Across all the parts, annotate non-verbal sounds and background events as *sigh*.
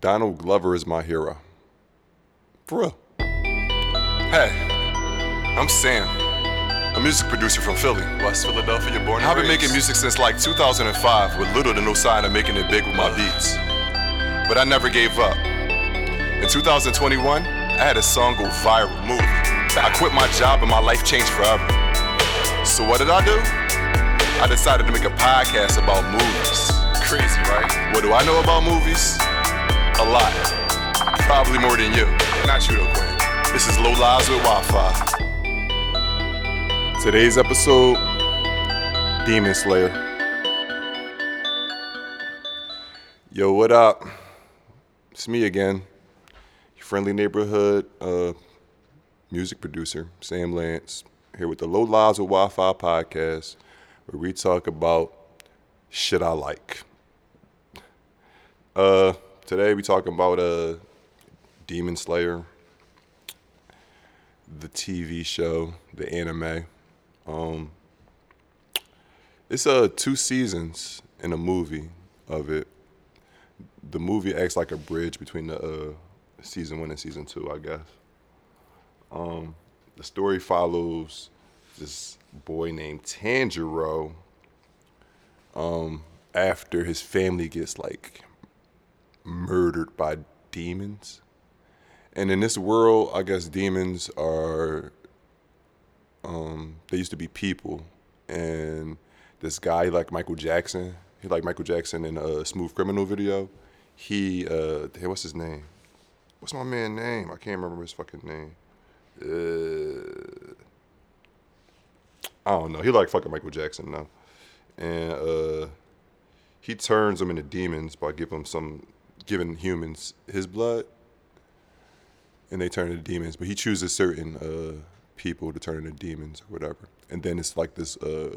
Donald Glover is my hero. For real. Hey, I'm Sam, a music producer from Philly. West Philadelphia, born and I've been raised. making music since like 2005 with little to no sign of making it big with my beats. But I never gave up. In 2021, I had a song go viral, movie. I quit my job and my life changed forever. So what did I do? I decided to make a podcast about movies. Crazy, right? What do I know about movies? A lot. Probably more than you. Not you though, Quinn. This is Low Lives with Wi-Fi. Today's episode Demon Slayer. Yo, what up? It's me again, your friendly neighborhood uh, music producer, Sam Lance, here with the Low Lives with Wi Fi podcast, where we talk about shit I like. Uh, today we talking about uh, Demon Slayer, the TV show, the anime. Um, it's uh two seasons in a movie of it. The movie acts like a bridge between the uh, season one and season two, I guess. Um, the story follows this boy named Tanjiro. Um, after his family gets like murdered by demons. And in this world, I guess demons are um they used to be people and this guy like Michael Jackson, he like Michael Jackson in a Smooth Criminal video. He uh hey, what's his name? What's my man name? I can't remember his fucking name. Uh I don't know. He like fucking Michael Jackson now. And uh he turns them into demons by giving them some giving humans his blood and they turn into demons. But he chooses certain uh, people to turn into demons or whatever. And then it's like this uh,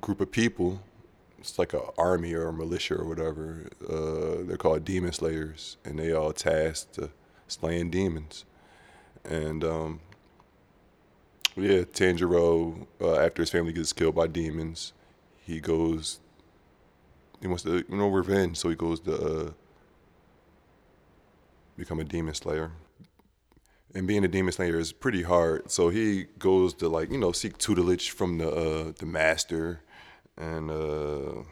group of people. It's like an army or a militia or whatever. Uh, they're called demon slayers, and they all tasked to slaying demons. And um, yeah, Tanjiro, uh, after his family gets killed by demons, he goes. He wants to, you know, revenge. So he goes to uh, become a demon slayer. And being a demon slayer is pretty hard. So he goes to like, you know, seek tutelage from the uh, the master and uh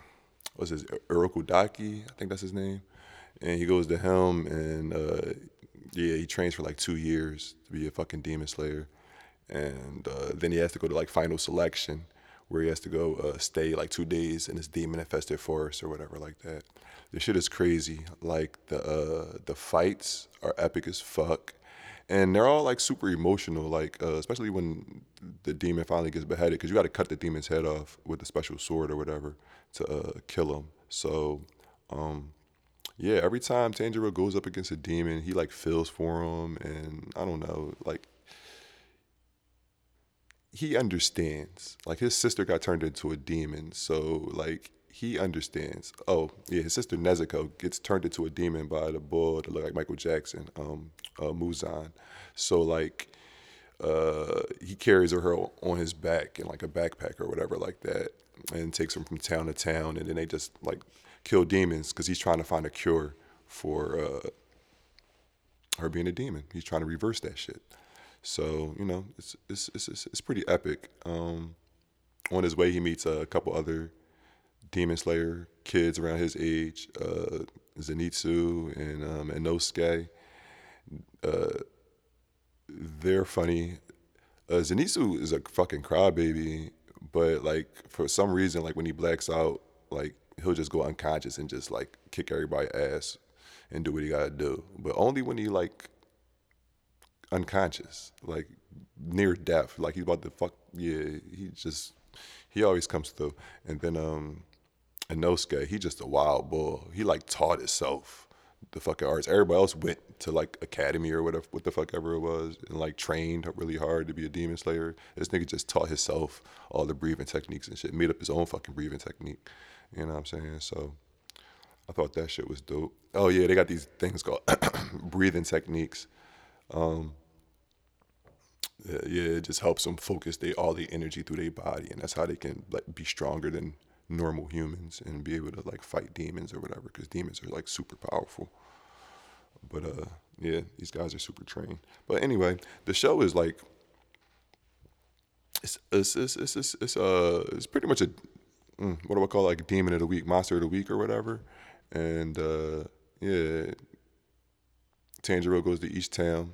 what's his Urokodaki, I think that's his name. And he goes to him and uh yeah, he trains for like two years to be a fucking demon slayer. And uh, then he has to go to like final selection where he has to go uh, stay like two days in this demon infested forest or whatever like that. This shit is crazy. Like the uh, the fights are epic as fuck, and they're all like super emotional. Like uh, especially when the demon finally gets beheaded, because you got to cut the demon's head off with a special sword or whatever to uh, kill him. So. Um, yeah, every time Tanjiro goes up against a demon, he like feels for him, and I don't know, like he understands. Like his sister got turned into a demon, so like he understands. Oh yeah, his sister Nezuko gets turned into a demon by the bull that look like Michael Jackson, um, uh, Muzan. So like uh, he carries her on his back in like a backpack or whatever like that, and takes them from town to town, and then they just like kill demons because he's trying to find a cure for uh, her being a demon. He's trying to reverse that shit. So you know, it's it's it's it's, it's pretty epic. Um, on his way, he meets a couple other demon slayer kids around his age, uh, Zenitsu and um, Inosuke. Uh, they're funny. Uh, Zenitsu is a fucking crybaby, but like for some reason, like when he blacks out, like he'll just go unconscious and just like kick everybody ass and do what he gotta do. But only when he like unconscious, like near death, like he's about to fuck. Yeah, he just he always comes through. And then um, Inosuke, he just a wild bull. He like taught himself the fucking arts. Everybody else went to like academy or whatever, what the fuck ever it was, and like trained really hard to be a demon slayer. This nigga just taught himself all the breathing techniques and shit. Made up his own fucking breathing technique. You know what I'm saying? So I thought that shit was dope. Oh yeah, they got these things called *coughs* breathing techniques. Um, yeah, it just helps them focus they all the energy through their body, and that's how they can like be stronger than normal humans and be able to like fight demons or whatever because demons are like super powerful. But uh, yeah, these guys are super trained. But anyway, the show is like it's it's it's it's, it's, it's uh it's pretty much a mm, what do I call it, like demon of the week, monster of the week or whatever. And uh, yeah, Tanjiro goes to each town,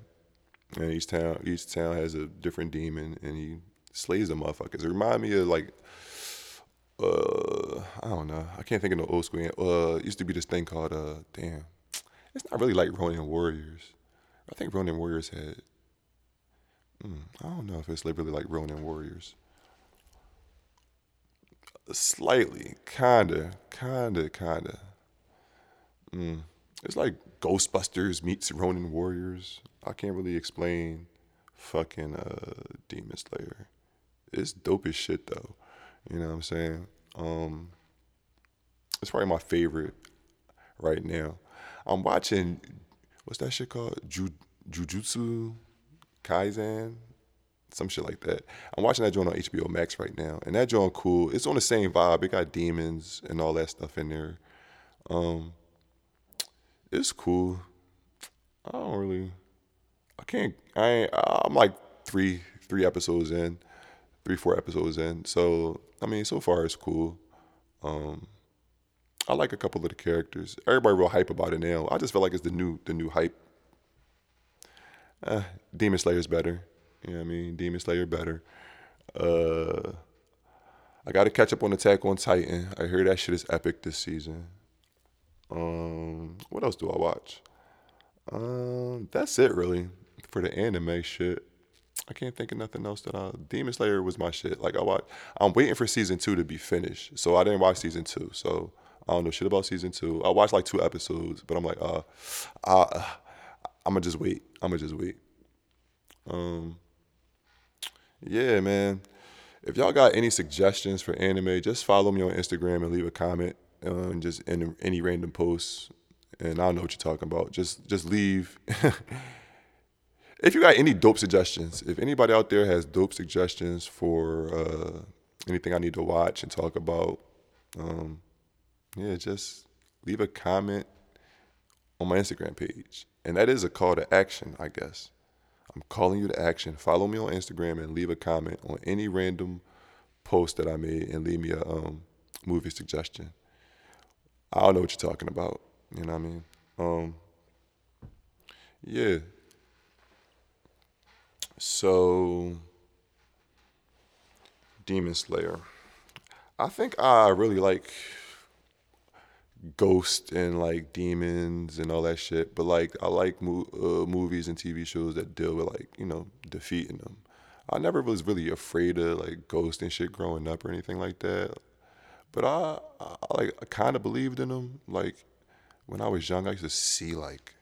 and each town each town has a different demon, and he slays the motherfuckers. It remind me of like uh I don't know. I can't think of no old school. Uh, used to be this thing called uh damn. It's not really like Ronin Warriors. I think Ronin Warriors had. Mm, I don't know if it's really like Ronin Warriors. Slightly, kinda, kinda, kinda. Mm. It's like Ghostbusters meets Ronin Warriors. I can't really explain fucking uh, Demon Slayer. It's dope as shit though. You know what I'm saying? Um, it's probably my favorite right now. I'm watching what's that shit called? Ju- Jujutsu Kaisen, some shit like that. I'm watching that joint on HBO Max right now, and that joint cool. It's on the same vibe. It got demons and all that stuff in there. Um, it's cool. I don't really. I can't. I I'm like three three episodes in, three four episodes in. So I mean, so far it's cool. Um, I like a couple of the characters. Everybody real hype about it now. I just feel like it's the new the new hype. Uh, Demon Slayer's better. You know what I mean? Demon Slayer better. Uh, I got to catch up on Attack on Titan. I hear that shit is epic this season. Um, what else do I watch? Um, that's it really for the anime shit. I can't think of nothing else that I. Demon Slayer was my shit. Like I watch, I'm waiting for season two to be finished, so I didn't watch season two. So I don't know shit about season two. I watched like two episodes, but I'm like, uh, uh I'm gonna just wait. I'm gonna just wait. Um, yeah, man. If y'all got any suggestions for anime, just follow me on Instagram and leave a comment uh, and just in any random posts, and I don't know what you're talking about. Just just leave. *laughs* if you got any dope suggestions, if anybody out there has dope suggestions for uh, anything I need to watch and talk about, um, yeah, just leave a comment on my Instagram page. And that is a call to action, I guess. I'm calling you to action. Follow me on Instagram and leave a comment on any random post that I made and leave me a um, movie suggestion. I don't know what you're talking about. You know what I mean? Um, yeah. So, Demon Slayer. I think I really like ghosts and like demons and all that shit. But like I like mo- uh, movies and TV shows that deal with like you know defeating them. I never was really afraid of like ghosts and shit growing up or anything like that. But I, I, like kind of believed in them. Like when I was young, I used to see like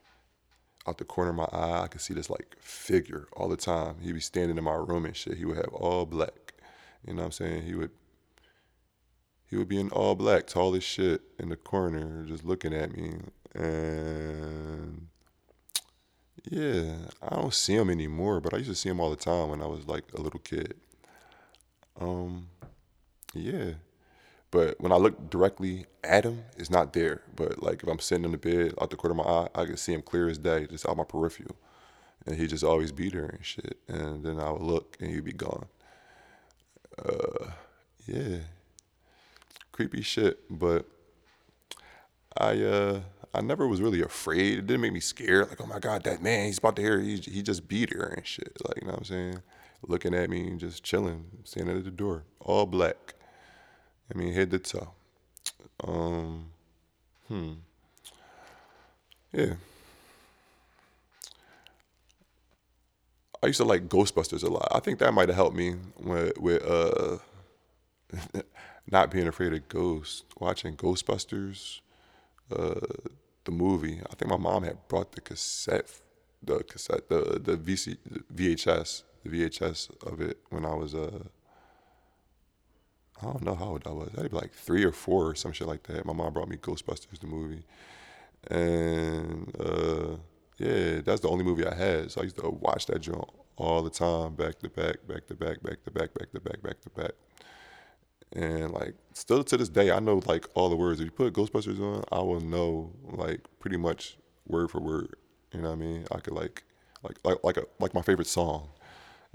out the corner of my eye, I could see this like figure all the time. He'd be standing in my room and shit. He would have all black. You know what I'm saying? He would he would be in all black, tall as shit, in the corner, just looking at me. And yeah, I don't see him anymore, but I used to see him all the time when I was like a little kid. Um, yeah. But when I look directly at him, it's not there. But like if I'm sitting in the bed out the corner of my eye, I can see him clear as day, just out my peripheral. And he just always be there and shit. And then I would look and he'd be gone. Uh, yeah, creepy shit. But I uh I never was really afraid. It didn't make me scared. Like, oh my god, that man, he's about to hear. He he just be there and shit. Like, you know what I'm saying? Looking at me and just chilling, standing at the door, all black. I mean, head to toe. Um, hmm. Yeah. I used to like Ghostbusters a lot. I think that might have helped me with, with uh, *laughs* not being afraid of ghosts. Watching Ghostbusters, uh, the movie. I think my mom had brought the cassette, the cassette, the the VC, VHS, the VHS of it when I was uh, I don't know how old I was. I'd be like three or four or some shit like that. My mom brought me Ghostbusters, the movie, and uh, yeah, that's the only movie I had. So I used to watch that joint all the time, back to back, back to back, back to back, back to back, back to back. and like still to this day, I know like all the words. If you put Ghostbusters on, I will know like pretty much word for word. You know what I mean? I could like like like like a like my favorite song.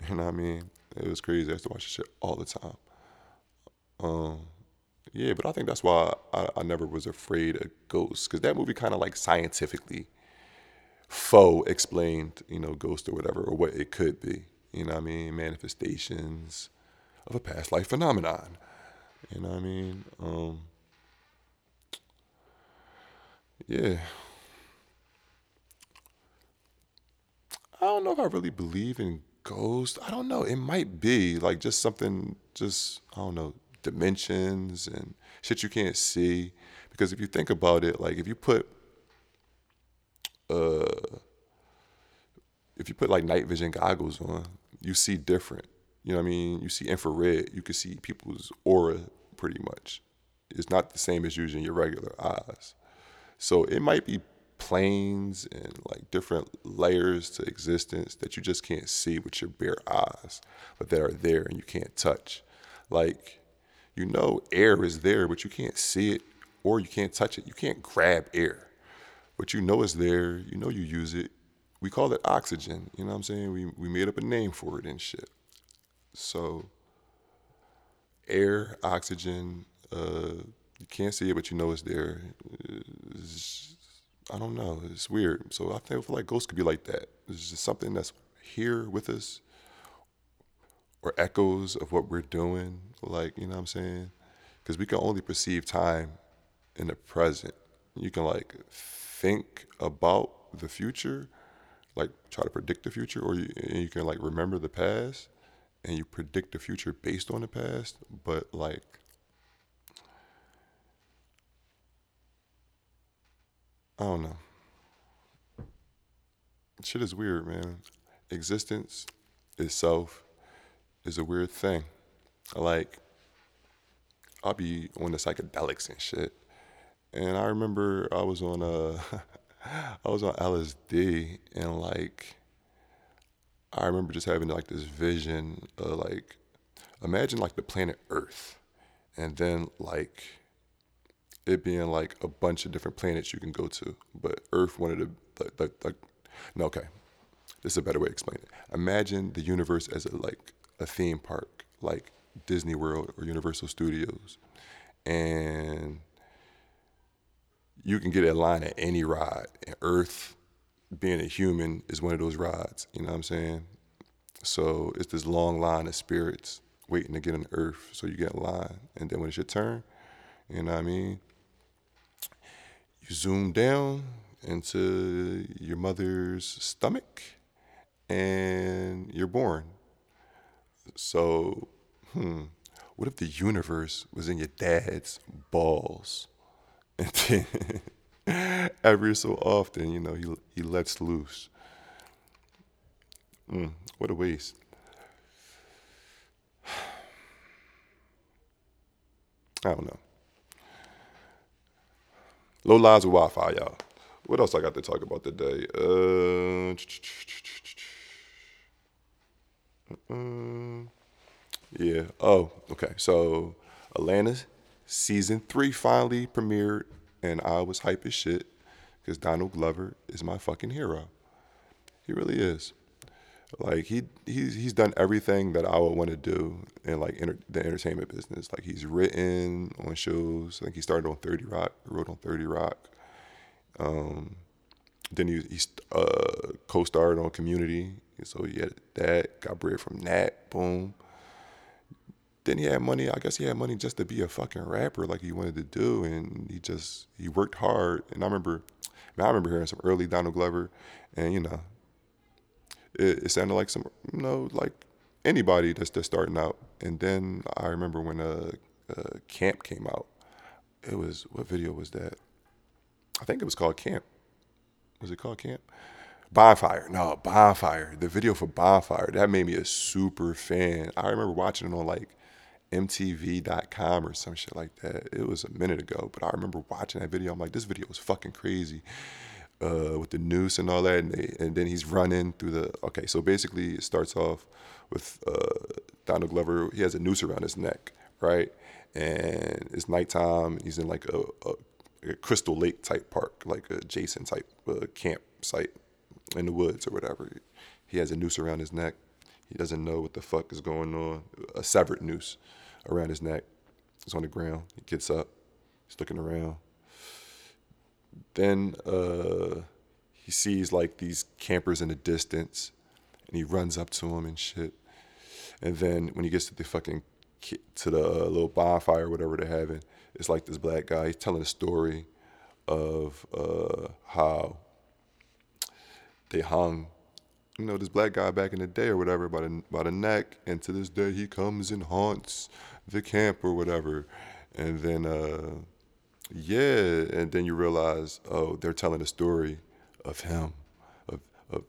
You know what I mean? It was crazy. I used to watch this shit all the time. Um, yeah, but I think that's why I, I never was afraid of ghosts because that movie kind of like scientifically faux explained, you know, ghosts or whatever or what it could be. You know what I mean? Manifestations of a past life phenomenon. You know what I mean? Um, yeah. I don't know if I really believe in ghosts. I don't know. It might be like just something, just, I don't know, dimensions and shit you can't see. Because if you think about it, like if you put, uh, if you put like night vision goggles on, you see different. You know what I mean? You see infrared. You can see people's aura pretty much. It's not the same as using your regular eyes. So it might be planes and like different layers to existence that you just can't see with your bare eyes, but that are there and you can't touch. Like, you know, air is there, but you can't see it or you can't touch it. You can't grab air, but you know it's there. You know you use it. We call it oxygen. You know what I'm saying? We, we made up a name for it and shit. So, air, oxygen, uh, you can't see it, but you know it's there. It's, I don't know. It's weird. So I feel like ghosts could be like that. It's just something that's here with us, or echoes of what we're doing. Like you know what I'm saying? Because we can only perceive time in the present. You can like think about the future, like try to predict the future, or you, you can like remember the past and you predict the future based on the past, but like I don't know. Shit is weird, man. Existence itself is a weird thing. Like I'll be on the psychedelics and shit. And I remember I was on uh, a, *laughs* I was on LSD and like I remember just having like this vision of like, imagine like the planet Earth, and then like it being like a bunch of different planets you can go to, but Earth wanted to like, like, like no okay, this is a better way to explain it. Imagine the universe as a like a theme park, like Disney World or Universal Studios, and you can get a line at any ride, and Earth being a human is one of those rides. You know what I'm saying? So it's this long line of spirits waiting to get on earth. So you get in line. And then when it's your turn, you know what I mean? You zoom down into your mother's stomach and you're born. So, hmm, what if the universe was in your dad's balls? *laughs* And then every so often, you know, he he lets loose. Mm, what a waste. *sighs* I don't know. Low lives with Wi-Fi, y'all. What else I got to talk about today? Uh, *tsk* *tsk* yeah. Oh, okay. So Atlanta's season three finally premiered, and I was hype as shit because Donald Glover is my fucking hero. He really is. Like he he's he's done everything that I would want to do in like enter, the entertainment business. Like he's written on shows. I think he started on Thirty Rock. Wrote on Thirty Rock. Um, then he he uh, co-starred on Community. So he had that. Got bread from that. Boom. Then he had money. I guess he had money just to be a fucking rapper, like he wanted to do, and he just he worked hard. And I remember I remember hearing some early Donald Glover, and you know, it, it sounded like some, you know, like anybody that's just starting out. And then I remember when uh, uh, Camp came out. It was what video was that? I think it was called Camp. Was it called Camp? Bonfire. No, Bonfire. The video for Bonfire. That made me a super fan. I remember watching it on like MTV.com or some shit like that. It was a minute ago, but I remember watching that video. I'm like, this video was fucking crazy uh, with the noose and all that. And, they, and, then he's running through the. Okay, so basically it starts off with uh, Donald Glover. He has a noose around his neck, right? and it's nighttime. He's in like a, a, a Crystal Lake type park, like a Jason type uh, campsite in the woods or whatever. He has a noose around his neck. He doesn't know what the fuck is going on. A severed noose around his neck. He's on the ground. He gets up. He's looking around. Then uh, he sees like these campers in the distance, and he runs up to them and shit. And then when he gets to the fucking to the uh, little bonfire or whatever they're having, it's like this black guy. He's telling a story of uh, how they hung, you know, this black guy back in the day or whatever by the by the neck, and to this day he comes and haunts the camp or whatever. And then uh, yeah, and then you realize, oh, they're telling a story of him. Of, of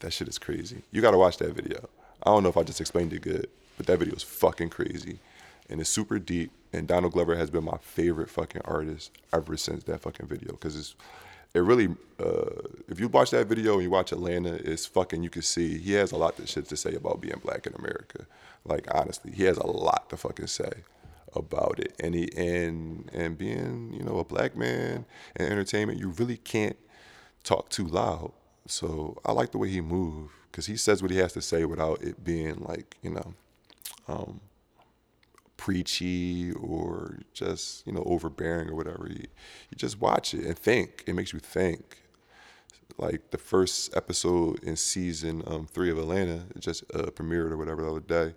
that shit is crazy. You gotta watch that video. I don't know if I just explained it good, but that video is fucking crazy, and it's super deep. And Donald Glover has been my favorite fucking artist ever since that fucking video, because it's it really. Uh, if you watch that video and you watch Atlanta, it's fucking. You can see he has a lot of shit to say about being black in America. Like honestly, he has a lot to fucking say about it. And he and and being you know a black man in entertainment, you really can't talk too loud. So I like the way he moved because he says what he has to say without it being like you know um, preachy or just you know overbearing or whatever. You, you just watch it and think. It makes you think. Like the first episode in season um, three of Atlanta, it just uh, premiered or whatever the other day.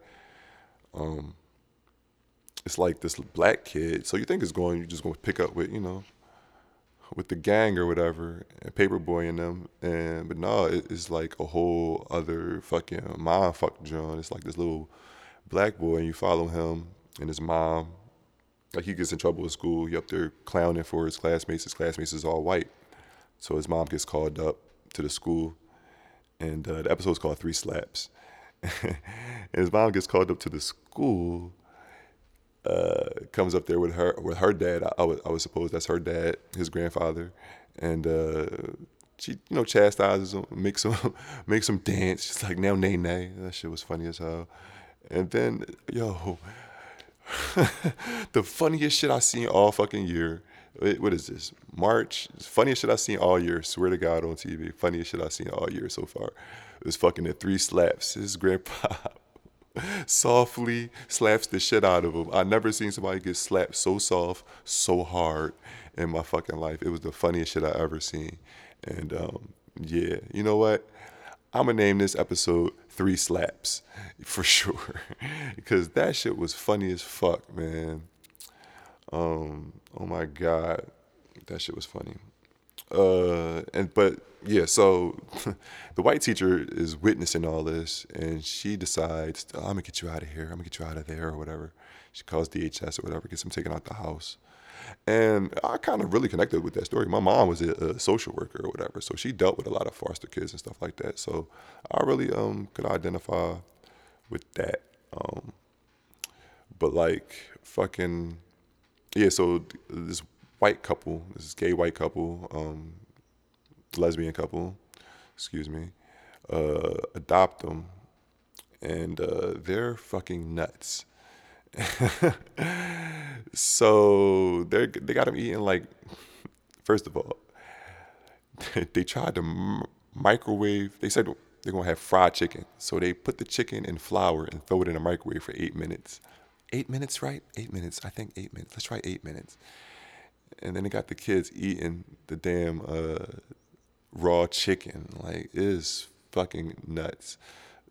Um, it's like this black kid. So you think it's going, you're just going to pick up with, you know, with the gang or whatever, and Paper Boi and them. And but no, it, it's like a whole other fucking mind fuck John. It's like this little black boy, and you follow him and his mom. Like he gets in trouble at school. He up there clowning for his classmates. His classmates is all white, so his mom gets called up to the school, and uh, the episode's called Three Slaps. and *laughs* his mom gets called up to the school uh, comes up there with her with her dad. I, I, would, I would suppose that's her dad, his grandfather, and uh, she you know chastises him, makes him *laughs* makes him dance. She's like now nay nay. That shit was funny as hell. And then yo, *laughs* the funniest shit I seen all fucking year. What is this? March. Funniest shit I seen all year. Swear to God on TV. Funniest shit I seen all year so far. It was fucking the three slaps. His grandpa *laughs* softly slaps the shit out of him. I never seen somebody get slapped so soft, so hard in my fucking life. It was the funniest shit I ever seen. And um, yeah, you know what? I'm gonna name this episode Three Slaps for sure. *laughs* because that shit was funny as fuck, man. Um, oh my god. That shit was funny. Uh, and but yeah, so *laughs* the white teacher is witnessing all this, and she decides, oh, "I'm gonna get you out of here. I'm gonna get you out of there, or whatever." She calls DHS or whatever, gets him taken out the house. And I kind of really connected with that story. My mom was a, a, social worker or whatever, so she dealt with a lot of foster kids and stuff like that. So I really um, could identify with that. Um, but like fucking yeah, so this white couple, this gay white couple, um, lesbian couple, excuse me, uh, adopt them, and uh, they're fucking nuts. *laughs* so they they got them eating like, first of all, *laughs* they tried to microwave. They said they're gonna have fried chicken, so they put the chicken in flour and throw it in a microwave for eight minutes. Eight minutes, right? Eight minutes. I think eight minutes. Let's try eight minutes and then they got the kids eating the damn uh, raw chicken. Like it is fucking nuts.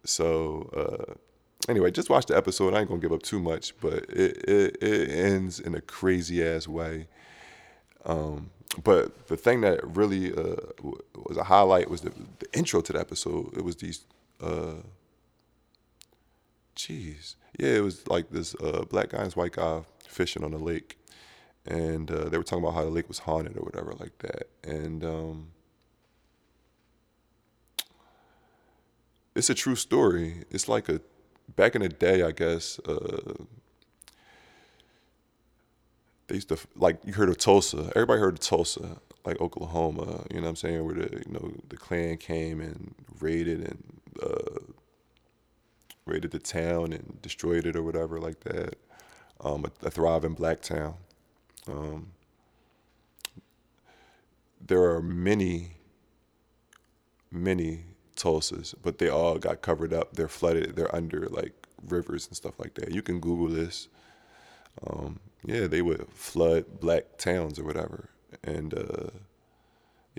So uh, anyway, just watch the episode. I ain't gonna give up too much, but it it, it ends in a crazy ass way. Um, but the thing that really uh, was a highlight was the, the, intro to the episode. It was these, uh, jeez, yeah, it was like this uh, black guy and this white guy fishing on a lake, and uh, they were talking about how the lake was haunted or whatever like that. And um, it's a true story. It's like a back in the day, I guess. Uh, they used to like you heard of Tulsa. Everybody heard of Tulsa, like Oklahoma. You know what I'm saying? Where the you know the Klan came and raided and uh, raided the town and destroyed it or whatever like that. um, a, a thriving black town. Um, there are many, many Tulsas, but they all got covered up. They're flooded. They're under like rivers and stuff like that. You can Google this. Um, yeah, they would flood black towns or whatever, and uh,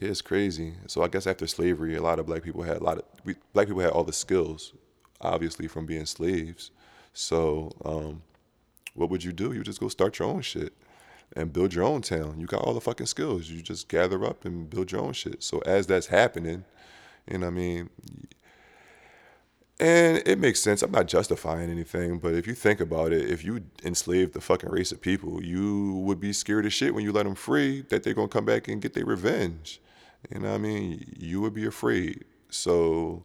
yeah, it's crazy. So I guess after slavery, a lot of black people had a lot of we, black people had all the skills, obviously from being slaves. So um, what would you do? You just go start your own shit and build your own town. You got all the fucking skills. You just gather up and build your own shit. So as that's happening, you know what I mean? And it makes sense. I'm not justifying anything, but if you think about it, if you enslaved the fucking race of people, you would be scared as shit when you let them free that they're gonna come back and get their revenge. You know what I mean? You would be afraid. So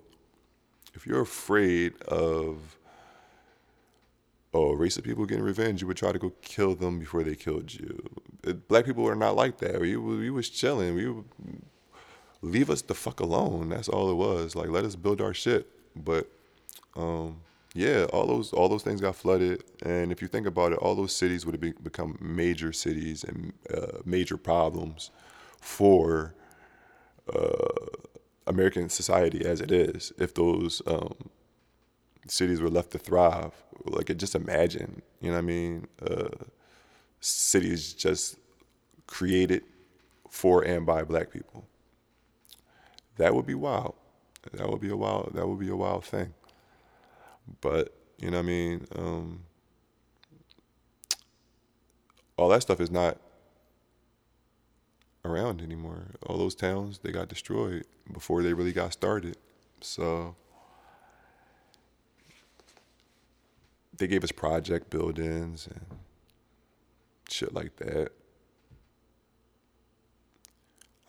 if you're afraid of oh, a race of people getting revenge, you would try to go kill them before they killed you. Black people are not like that. We, we was chilling. We leave us the fuck alone. That's all it was. Like let us build our shit. But um, yeah, all those all those things got flooded, and if you think about it, all those cities would have be, become major cities and uh, major problems for uh, American society as it is. If those um, cities were left to thrive, like just imagine, you know what I mean? Uh, cities just created for and by black people. That would be wild. That would be a wild. That would be a wild thing. But you know what I mean? Um, all that stuff is not around anymore. All those towns they got destroyed before they really got started. So they gave us project buildings and shit like that.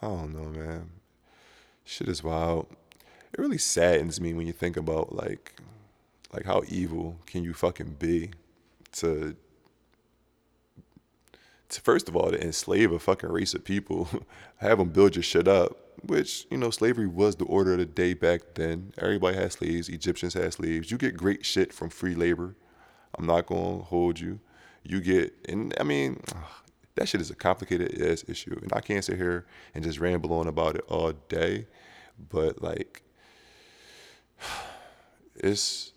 I don't know, man. Shit is wild. It really saddens me when you think about like like how evil can you fucking be to first of all to enslave a fucking race of people, *laughs* have them build your shit up, which you know slavery was the order of the day back then. Everybody had slaves. Egyptians had slaves. You get great shit from free labor. I'm not gonna hold you. You get, and I mean, that shit is a complicated ass issue, and I can't sit here and just ramble on about it all day. But like, *sighs* it's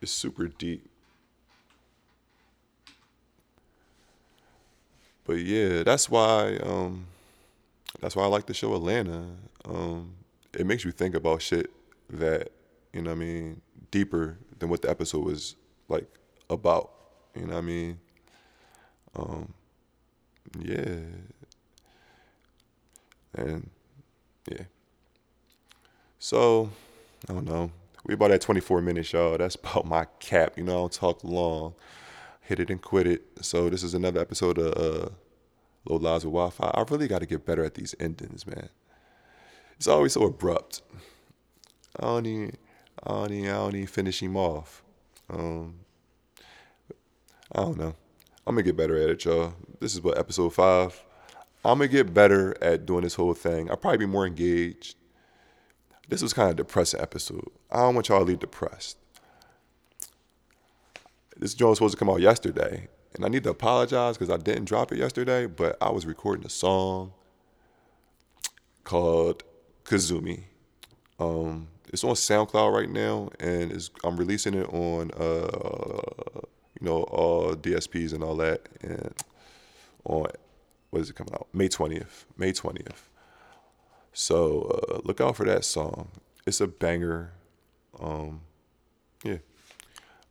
it's super deep. But yeah, that's why um, that's why I like the show Atlanta. Um, it makes you think about shit that you know what I mean deeper than what the episode was like about. You know what I mean? Um, yeah, and yeah. So I don't know. We about at 24 minutes, y'all. That's *laughs* about my cap. You know, I don't talk long. Hit it and quit it. So this is another episode of uh, Low Lives with Wi-Fi. I really got to get better at these endings, man. It's always so abrupt. I don't even, I don't even, I don't even finish him off. Um, I don't know. I'm gonna get better at it, y'all. This is what episode five. I'm gonna get better at doing this whole thing. I'll probably be more engaged this was kind of a depressing episode. I don't want y'all to leave depressed. This joint was supposed to come out yesterday, and I need to apologize because I didn't drop it yesterday, but I was recording a song called Kazumi. Um, it's on SoundCloud right now, and I'm releasing it on uh, you know all DSPs and all that, and on what is it coming out? May twentieth. May twentieth. So uh, look out for that song. It's a banger. Um, yeah.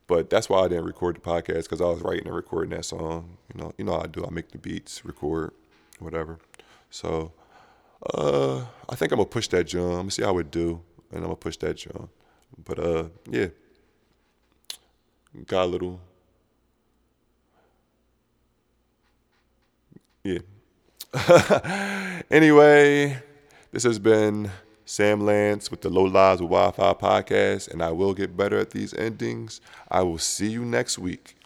But that's why I didn't record the podcast because I was writing and recording that song. You know, you know I do. I make the beats, record, whatever. So uh, I think I'm gonna push that jump. I'm gonna see how it do, and I'm gonna push that jump. But uh, yeah, got a little. Yeah. *laughs* anyway. This has been Sam Lance with the Low Lives with Wi Fi podcast, and I will get better at these endings. I will see you next week.